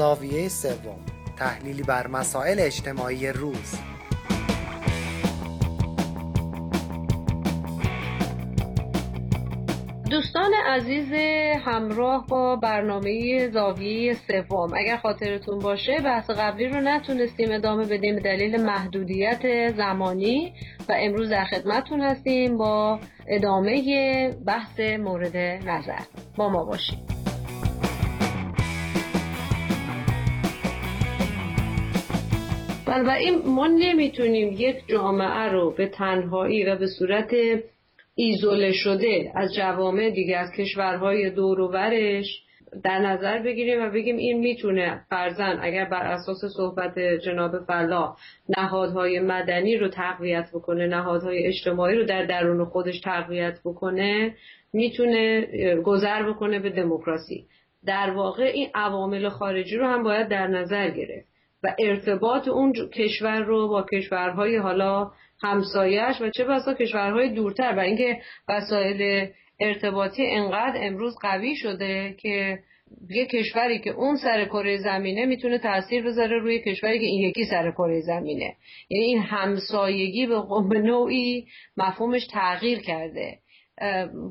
زاویه سوم. تحلیلی بر مسائل اجتماعی روز. دوستان عزیز همراه با برنامه زاویه سوم. اگر خاطرتون باشه بحث قبلی رو نتونستیم ادامه بدیم به دلیل محدودیت زمانی و امروز در خدمتتون هستیم با ادامه بحث مورد نظر. با ما باشیم بنابراین ما نمی‌تونیم یک جامعه رو به تنهایی و به صورت ایزوله شده از جوامع دیگه از کشورهای دور و برش در نظر بگیریم و بگیم این می‌تونه فرزن اگر بر اساس صحبت جناب فلا نهادهای مدنی رو تقویت بکنه نهادهای اجتماعی رو در درون خودش تقویت بکنه می‌تونه گذر بکنه به دموکراسی. در واقع این عوامل خارجی رو هم باید در نظر گرفت. و ارتباط اون کشور رو با کشورهای حالا همسایش و چه بسا کشورهای دورتر و اینکه وسایل ارتباطی انقدر امروز قوی شده که یه کشوری که اون سر کره زمینه می‌تونه تاثیر بذاره روی کشوری که این یکی سر کره زمینه. یعنی این همسایگی به نوعی مفهومش تغییر کرده.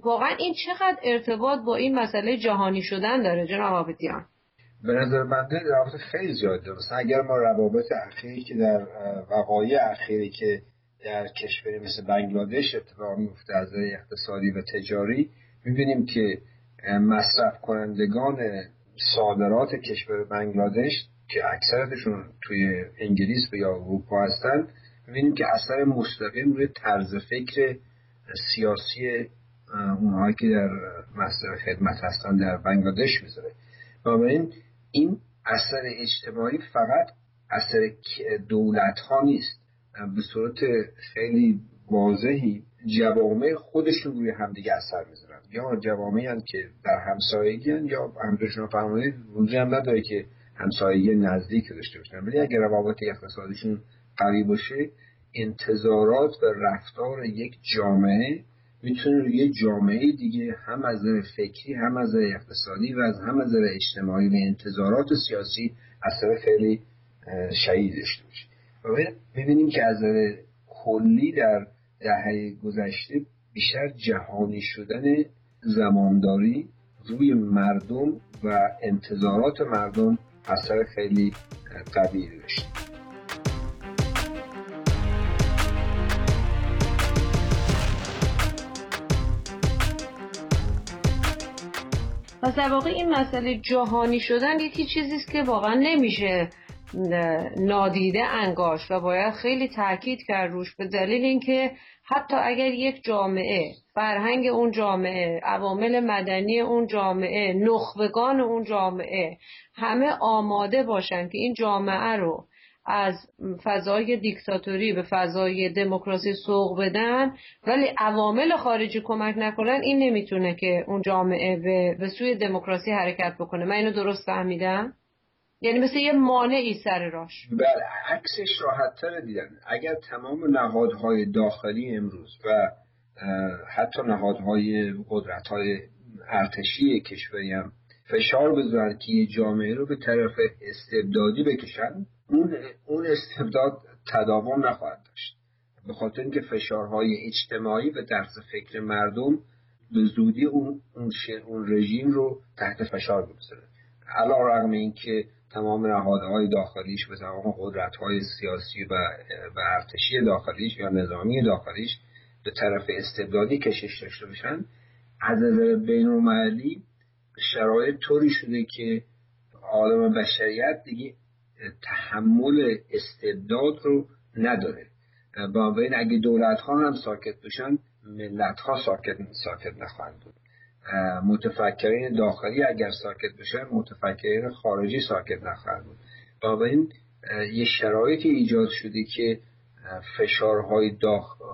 واقعا این چقدر ارتباط با این مسئله جهانی شدن داره جناب آبدیان؟ به نظر بنده روابط خیلی زیاد داره. مثلا اگر ما روابط اخیری که در وقایع اخیری که در کشوری مثل بنگلادش اتفاق میفته از اقتصادی و تجاری می‌بینیم که مصرف کنندگان صادرات کشور بنگلادش که اکثرتشون توی انگلیس یا اروپا هستن می‌بینیم که اثر مستقیم روی طرز فکر سیاسی اونهایی که در مصدر خدمت هستن در بنگلادش می‌ذاره. بنابراین این اثر اجتماعی فقط اثر دولت ها نیست. به صورت خیلی واضحی جوامع خودشون روی همدیگه اثر می‌ذارن. یا جوامعی هن که در همسایگی یا همدوشون فرمانید وجود هم نداره که همسایگی نزدیک داشته باشن. ولی اگر روابط اقتصادیشون قوی باشه انتظارات و رفتار یک جامعه می‌تونه روی جامعه دیگه هم از نظر فکری هم از نظر اقتصادی و از هم از نظر اجتماعی و انتظارات سیاسی اثر خیلی شدید داشته باشه. و ببینیم که از کلی در دهه گذشته بیشتر جهانی شدن زمانداری روی مردم و انتظارات مردم اثر خیلی قوی داشته. پس در واقع این مسئله جهانی شدن یکی چیزی است که واقعا نمیشه نادیده انگاش و باید خیلی تاکید کرد روش به دلیل اینکه حتی اگر یک جامعه فرهنگ اون جامعه عوامل مدنی اون جامعه نخبگان اون جامعه همه آماده باشن که این جامعه رو از فضای دیکتاتوری به فضای دموکراسی سوق بدن ولی عوامل خارجی کمک نکنن این نمی‌تونه که اون جامعه به, سوی دموکراسی حرکت بکنه. من اینو درست فهمیدم؟ یعنی مثل یه مانعی سر راش. بله عکسش راحت دیدن. اگر تمام نهادهای داخلی امروز و حتی نهادهای قدرت های ارتشی کشوری هم فشار بذارن که جامعه رو به طرف استبدادی بکشن اون, اون استبداد تداوم نخواهد داشت. به خاطر اینکه فشارهای اجتماعی و درس فکر مردم به زودی اون, اون, اون رژیم رو تحت فشار بگذاره علا رقم اینکه تمام نهادهای داخلیش و تمام قدرتهای سیاسی و, و ارتشی داخلیش یا نظامی داخلیش به طرف استبدادی کشش داشته باشن از نظر بین شرایط طوری شده که عالم بشریت دیگه تحمل استبداد رو نداره. بنابراین اگه دولت ها هم ساکت بشن ملت ها ساکت, ساکت نخواهند بود. متفکرین داخلی اگر ساکت بشن متفکرین خارجی ساکت نخواهند بود. بنابراین یه شرایطی ایجاد شده که فشارهای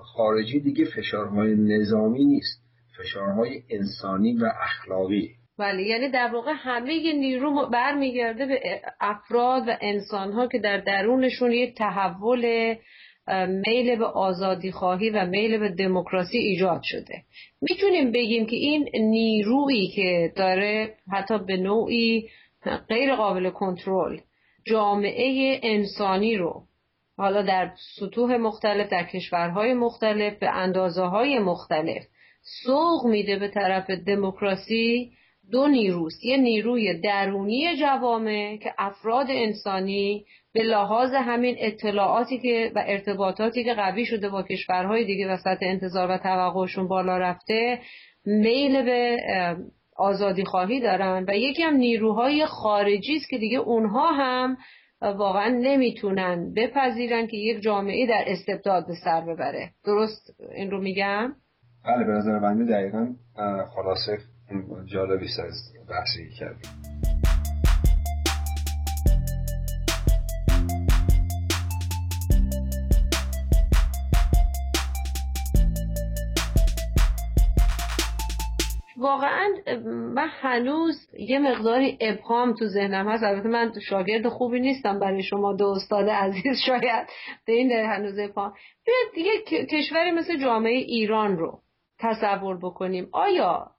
خارجی دیگه فشارهای نظامی نیست. فشارهای انسانی و اخلاقی. بله یعنی در واقع همه نیرو برمیگرده به افراد و انسان ها که در درونشون یک تحول میل به آزادی خواهی و میل به دموکراسی ایجاد شده. می‌تونیم بگیم که این نیرویی که داره حتی به نوعی غیر قابل کنترل جامعه انسانی رو حالا در سطوح مختلف در کشورهای مختلف به اندازه های مختلف سوق میده به طرف دموکراسی دو نیروست. یه نیروی درونی جوامع که افراد انسانی به لحاظ همین اطلاعاتی که و ارتباطاتی که قوی شده با کشورهای دیگه و سطح انتظار و توقعشون بالا رفته میل به آزادی خواهی دارن. و یکی هم نیروهای خارجی است که دیگه اونها هم واقعا نمی‌تونن بپذیرن که یک جامعه در استبداد به سر ببره. درست این رو میگم؟ بله به نظر بنده دقیقا خلاصه جالبی از بحثی کردیم. واقعا من هنوز یه مقداری ابهام تو ذهنم هست. البته من شاگرد خوبی نیستم برای شما دو استاد عزیز شاید به این در هنوز ابهام. بیاید دیگه کشوری مثل جامعه ایران رو تصور بکنیم. آیا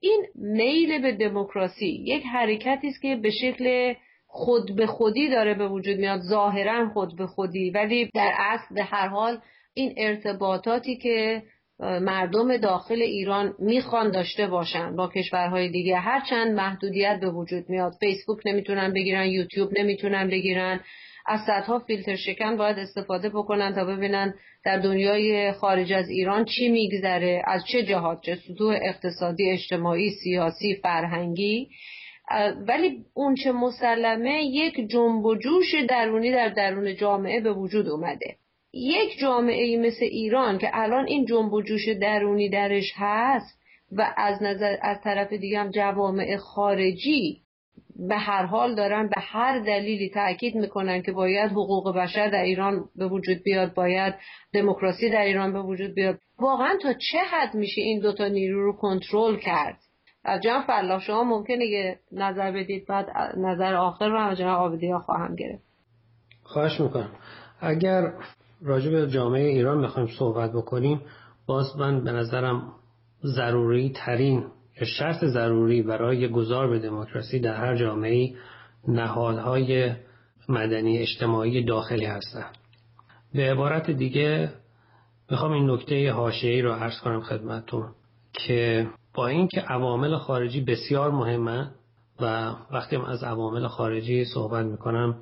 این میل به دموکراسی یک حرکتی است که به شکل خود به خودی داره به وجود میاد. ظاهرا خود به خودی. ولی در اصل به هر حال این ارتباطاتی که مردم داخل ایران می‌خوان داشته باشن با کشورهای دیگه هرچند محدودیت به وجود میاد. فیسبوک نمی‌تونن بگیرن یوتیوب نمی‌تونن بگیرن. از صدها فیلتر شکن باید استفاده بکنن تا ببینن در دنیای خارج از ایران چی میگذره از چه جهات چه سطوح اقتصادی اجتماعی سیاسی فرهنگی. ولی اون چه مسلمه یک جنب و جوش درونی در درون جامعه به وجود اومده. یک جامعه مثل ایران که الان این جنب و جوش درونی درش هست و از نظر از طرف دیگه هم جوامع خارجی به هر حال دارن به هر دلیلی تاکید می‌کنن که باید حقوق بشر در ایران به وجود بیاد باید دموکراسی در ایران به وجود بیاد. واقعا تا چه حد میشه این دوتا نیرو رو کنترل کرد؟ از جناب فلاح شما ممکنه یه نظر بدید بعد نظر آخر رو هم جناب آبدی ها خواهم گرفت. خواهش می‌کنم. اگر راجع به جامعه ایران می‌خوایم صحبت بکنیم باز من به نظرم ضروری ترین شرط ضروری برای گذار به دموکراسی در هر جامعه نهادهای مدنی اجتماعی داخلی هستند. به عبارت دیگه می‌خوام این نکته حاشیه‌ای رو عرض کنم خدمتتون که با اینکه عوامل خارجی بسیار مهمه و وقتی از عوامل خارجی صحبت می‌کنم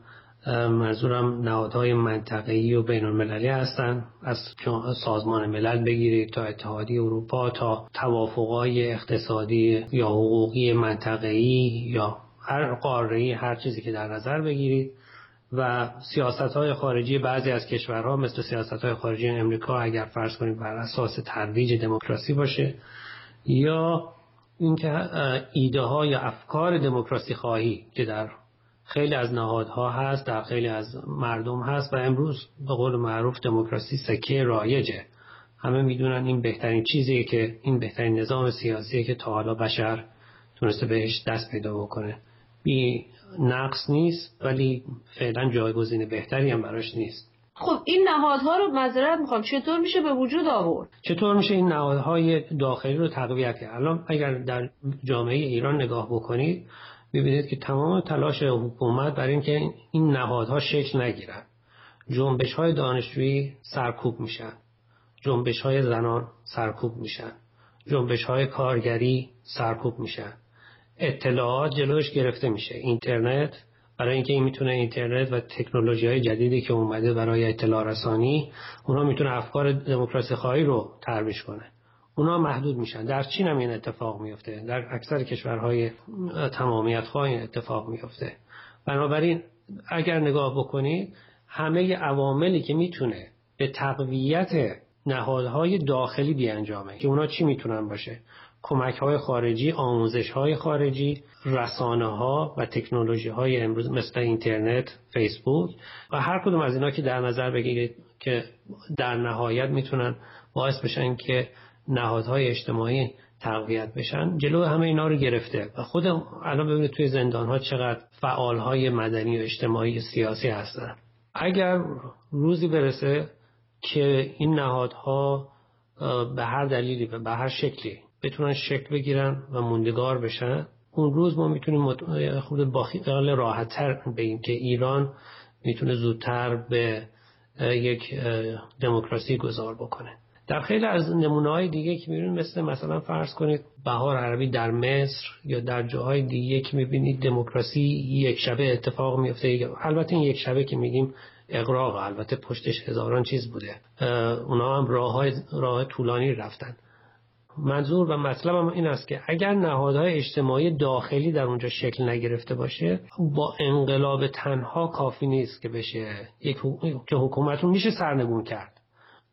منظورم نهادهای منطقه‌ای و بین المللی هستند از سازمان ملل بگیرید تا اتحادیه اروپا تا توافقهای اقتصادی یا حقوقی منطقه‌ای یا هر قاره هر چیزی که در نظر بگیرید. و سیاست های خارجی بعضی از کشورها مثل سیاست های خارجی امریکا اگر فرض کنید بر اساس ترویج دموکراسی باشه یا اینکه ایده ها یا افکار دموکراسی خواهی که در خیلی از نهادها هست در خیلی از مردم هست و امروز به قول معروف دموکراسی سکه رایجه. همه می‌دونن این بهترین چیزیه که این بهترین نظام سیاسیه که تا حالا بشر تونسته بهش دست پیدا بکنه. بی نقص نیست ولی فعلا جایگزین بهتری هم براش نیست. خب این نهادها رو مذارت می‌خوام. چطور میشه به وجود آورد؟ چطور میشه این نهادهای داخلی رو تقویت کرد؟ الان اگر در جامعه ایران نگاه بکنید ببینید که تمام تلاش حکومت برای اینکه این نهادها شکل نگیرن. جنبش های دانشجویی سرکوب میشن. جنبش های زنان سرکوب میشن. جنبش های کارگری سرکوب میشن. اطلاعات جلوش گرفته میشه. اینترنت برای اینکه این می‌تونه اینترنت و تکنولوژی های جدیدی که اومده برای اطلاع رسانی اونا می‌تونه افکار دموکراسی خواهی رو ترویج کنه. اونا محدود میشن. در چین هم این اتفاق میفته. در اکثر کشورهای تمامیت خواه این اتفاق میفته. بنابراین اگر نگاه بکنید همه عواملی که می‌تونه به تقویت نهادهای داخلی بیانجامه که اونا چی می‌تونن باشه؟ کمک های خارجی آموزش های خارجی رسانه ها و تکنولوژی های امروز مثل اینترنت فیسبوک و هر کدوم از اینا که در نظر بگیرید که در نهایت می‌تونن باعث بشن که نهادهای اجتماعی تقویت بشن جلو همه اینا رو گرفته. و خود الان ببینید توی زندان ها چقدر فعال های مدنی و اجتماعی سیاسی هستن. اگر روزی برسه که این نهادها به هر دلیلی و به هر شکلی بتونن شکل بگیرن و موندگار بشن اون روز ما می‌تونیم خود با خیال راحتتر بگیم که ایران می‌تونه زودتر به یک دموکراسی گذار بکنه. در خیلی از نمونه های دیگه که می‌بینید مثل مثلا فرض کنید بهار عربی در مصر یا در جاهای دیگه که می‌بینید دموکراسی یک شبه اتفاق میفته البته این یک شبه که میگیم اقراق البته پشتش هزاران چیز بوده. اونا هم راه, های راه طولانی رفتن. منظور و مطلبم این است که اگر نهادهای اجتماعی داخلی در اونجا شکل نگرفته باشه با انقلاب تنها کافی نیست که بشه. یک حکومت رو میشه سرنگون کرد.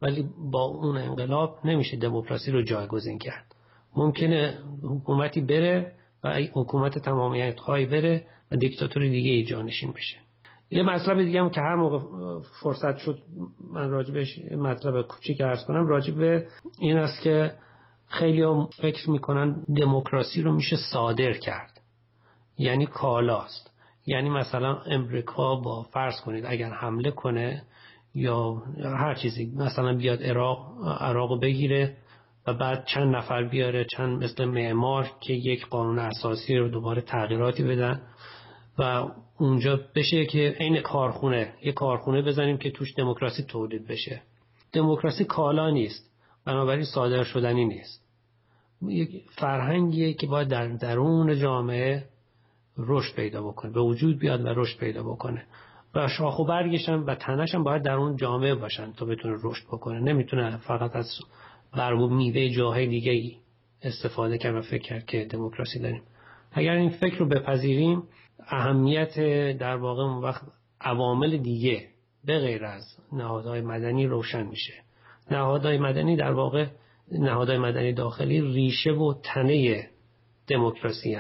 ولی با اون انقلاب نمیشه دموکراسی رو جایگزین کرد. ممکنه حکومتی بره و حکومت تمامیت خواهی بره و دیکتاتوری دیگه ای جانشین بشه. یه مطلب دیگه هم که هر موقع فرصت شد من راجبش مطلب کوچیک ارز کنم راجب این است که خیلی هم فکر می‌کنن دموکراسی رو میشه صادر کرد. یعنی کالاست. یعنی مثلا امریکا با فرض کنید اگر حمله کنه یا هر چیزی. مثلا بیاد عراق عراق بگیره و بعد چند نفر بیاره چند مثل معمار که یک قانون اساسی رو دوباره تغییراتی بدن و اونجا بشه که عین کارخونه یه کارخونه بزنیم که توش دموکراسی تولید بشه. دموکراسی کالا نیست بنابراین صادر شدنی نیست. یک فرهنگیه که باید در درون جامعه رشد پیدا بکنه به وجود بیاد و رشد پیدا بکنه. و شاخ و برگش و تنش هم باید در اون جامعه باشن تا بتونه رشد بکنه. نمی‌تونه فقط از برگ و میوه جاهای دیگه استفاده کرد و فکر کرد که دموکراسی داریم. اگر این فکر رو بپذیریم اهمیت در واقع اون وقت عوامل دیگه به غیر از نهادهای مدنی روشن میشه. نهادهای مدنی در واقع نهادهای مدنی داخلی ریشه و تنه دموکراسی.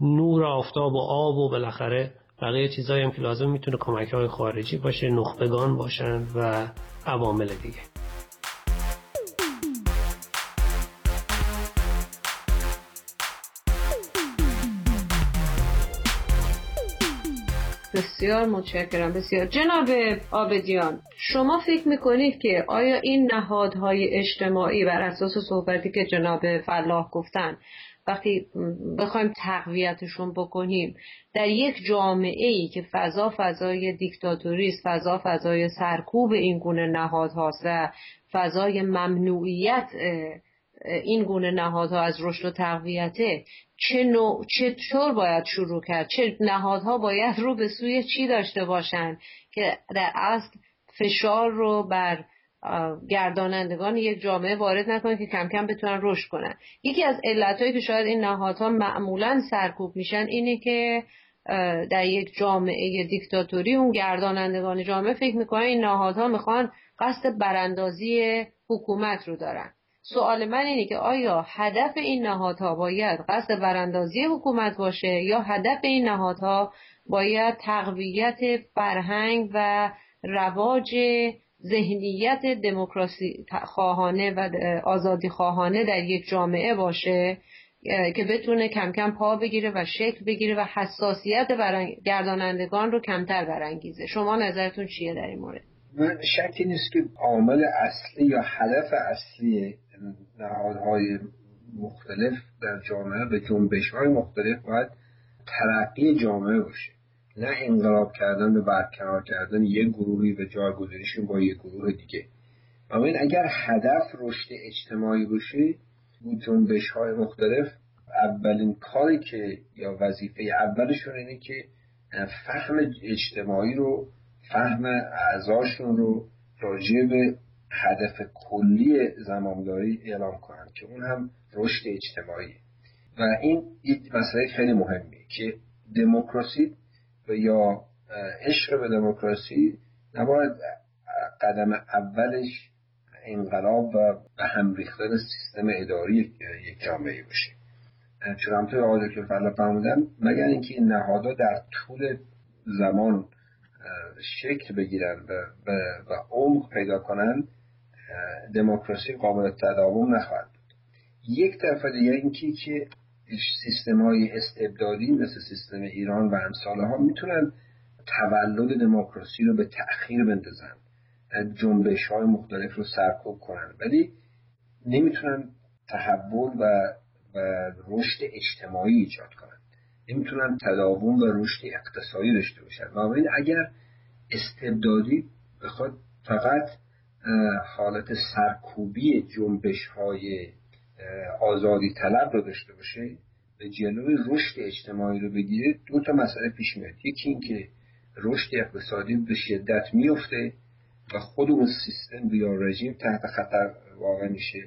نور آفتاب و آب و بالاخره بقیه چیزایی هم که لازم می‌تونه کمک های خارجی باشه نخبگان باشن و عوامل دیگه. بسیار متشکرم. بسیار. جناب آبدیان شما فکر می‌کنید که آیا این نهادهای اجتماعی بر اساس صحبتی که جناب فلاح گفتن وقتی بخوایم تقویتشون بکنیم در یک جامعه ای که فضا فضای دیکتاتوری است فضا فضای سرکوب این گونه نهادهاست و فضای ممنوعیت این گونه نهادها از رشد و تقویته چه نوع چطور باید شروع کرد؟ چه نهادها باید رو به سوی چی داشته باشند که در اصل فشار رو بر گردانندگان یک جامعه وارد نکنه که کم کم بتونن رشد کنن. یکی از علتهایی که شاید این نهادها معمولا سرکوب میشن اینه که در یک جامعه دیکتاتوری اون گردانندگان جامعه فکر می‌کنن این نهادها می‌خوان قصد براندازی حکومت رو دارن. سوال من اینه که آیا هدف این نهادها باید قصد براندازی حکومت باشه یا هدف این نهادها باید تقویت فرهنگ و رواج ذهنیت دموکراسی خواهانه و آزادی خواهانه در یک جامعه باشه که بتونه کم کم پا بگیره و شکل بگیره و حساسیت گردانندگان رو کمتر برانگیزه. شما نظرتون چیه در این مورد؟ شکی نیست که عامل اصلی یا هدف اصلی نهادهای مختلف در جامعه به جنبش های مختلف باید ترقی جامعه باشه. نه انقلاب کردن به برقرار کردن یک گروهی به جایگزینشون با یک گروه دیگه. اما اگر هدف رشد اجتماعی باشه بود جنبش های مختلف اولین کاری که یا وظیفه اولشون اینه که فهم اجتماعی رو فهم اعضاشون رو راجع به هدف کلی زمامداری اعلام کنند که اون هم رشد اجتماعی و این یک مسئله خیلی مهمیه که دموکراسی یا عشق به دموکراسی نباید قدم اولش انقلاب و به هم ریختن سیستم اداری یک جامعه باشه. چون همطور آقای که فلا فرمودن مگر اینکه این نهادها در طول زمان شکل بگیرن و, و عمق پیدا کنن دموکراسی قابل تداوم نخواهد بود. یک طرف دیگه اینکه که سیستم های استبدادی مثل سیستم ایران و امثال ها می‌تونن تولد دموکراسی رو به تأخیر بندازن جنبش های مختلف رو سرکوب کنن. ولی نمی‌تونن تحول و, و رشد اجتماعی ایجاد کنند نمی‌تونن تداوم و رشد اقتصادی داشته باشن. و اگر استبدادی بخواد فقط حالت سرکوبی جنبش های آزادی طلب رو داشته باشه به جلوی رشد اجتماعی رو بگیره دو تا مسئله پیش میاد. یکی اینکه رشد اقتصادی به شدت میفته و خود اون سیستم یا رژیم تحت خطر واقع میشه.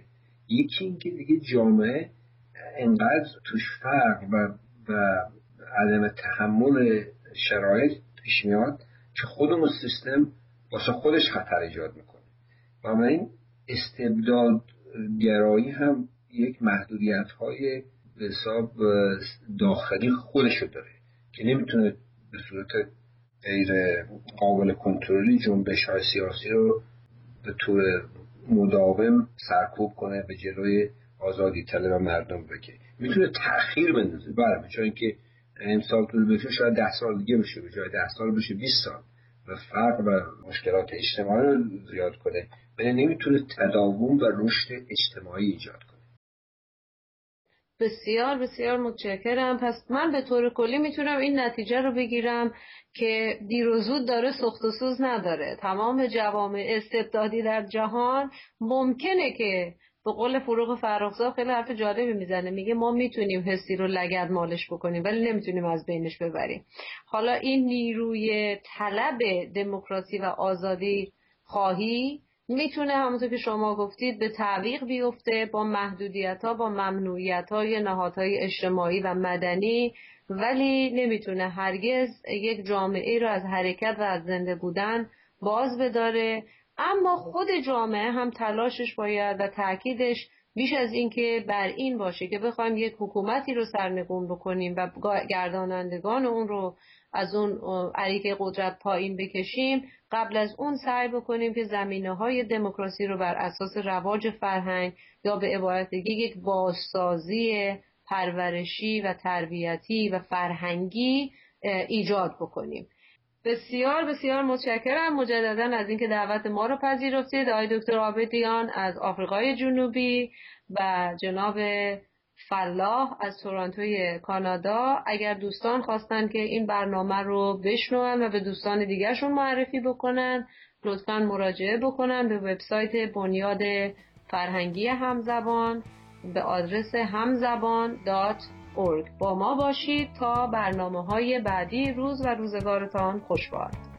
یکی اینکه دیگه جامعه انقدر توش فرق و, و عدم تحمل شرایط پیش میاد که خود اون سیستم واسه خودش خطر ایجاد می‌کنه. و این استبداد گرایی هم یک محدودیت های به حساب داخلی خودشو داره که نمی‌تونه به صورت غیر قابل کنترلی جنبش های سیاسی رو به طور مداوم سرکوب کنه به جلوی آزادی طلب مردم بگه می‌تونه تأخیر بندازه. بله چون اینکه امسال طول بشه شاید ده سال دیگه بشه به جای ده سال بشه 20 سال. و فرق و مشکلات اجتماعی رو زیاد کنه. ولی نمی‌تونه تداوم و رشد اجتماعی ایجاد کنه. بسیار بسیار متشکرم. پس من به طور کلی می‌تونم این نتیجه رو بگیرم که دیر و داره سخت و سوز نداره. تمام جوامع استبدادی در جهان ممکنه که به قول فروغ فرخزاد خیلی حرف جالبی می‌زنه. میگه ما می‌تونیم حسی رو لگد مالش بکنیم ولی نمی‌تونیم از بینش ببریم. حالا این نیروی طلب دموکراسی و آزادی خواهی می‌تونه همونطور که شما گفتید به تعویق بیفته با محدودیت ها با ممنوعیت های نهادهای اجتماعی و مدنی ولی نمی‌تونه هرگز یک جامعه رو از حرکت و از زنده بودن باز بداره. اما خود جامعه هم تلاشش باید و تاکیدش بیش از اینکه بر این باشه که بخوایم یک حکومتی رو سرنگون بکنیم و گردانندگان اون رو از اون عریق قدرت پایین بکشیم. قبل از اون سعی بکنیم که زمینه های دموکراسی رو بر اساس رواج فرهنگ یا به عبارت یک بازسازی پرورشی و تربیتی و فرهنگی ایجاد بکنیم. بسیار بسیار متشکرم مجددا از اینکه دعوت ما رو پذیرفتید. آقای دکتر آبدیان از آفریقای جنوبی و جناب فلاح از تورانتوی کانادا. اگر دوستان خواستن که این برنامه رو بشنون و به دوستان دیگرشون معرفی بکنن لطفا مراجعه بکنن به وبسایت بنیاد فرهنگی همزبان به آدرس همزبان با ما باشید تا برنامه های بعدی. روز و روزگارتان خوشباد.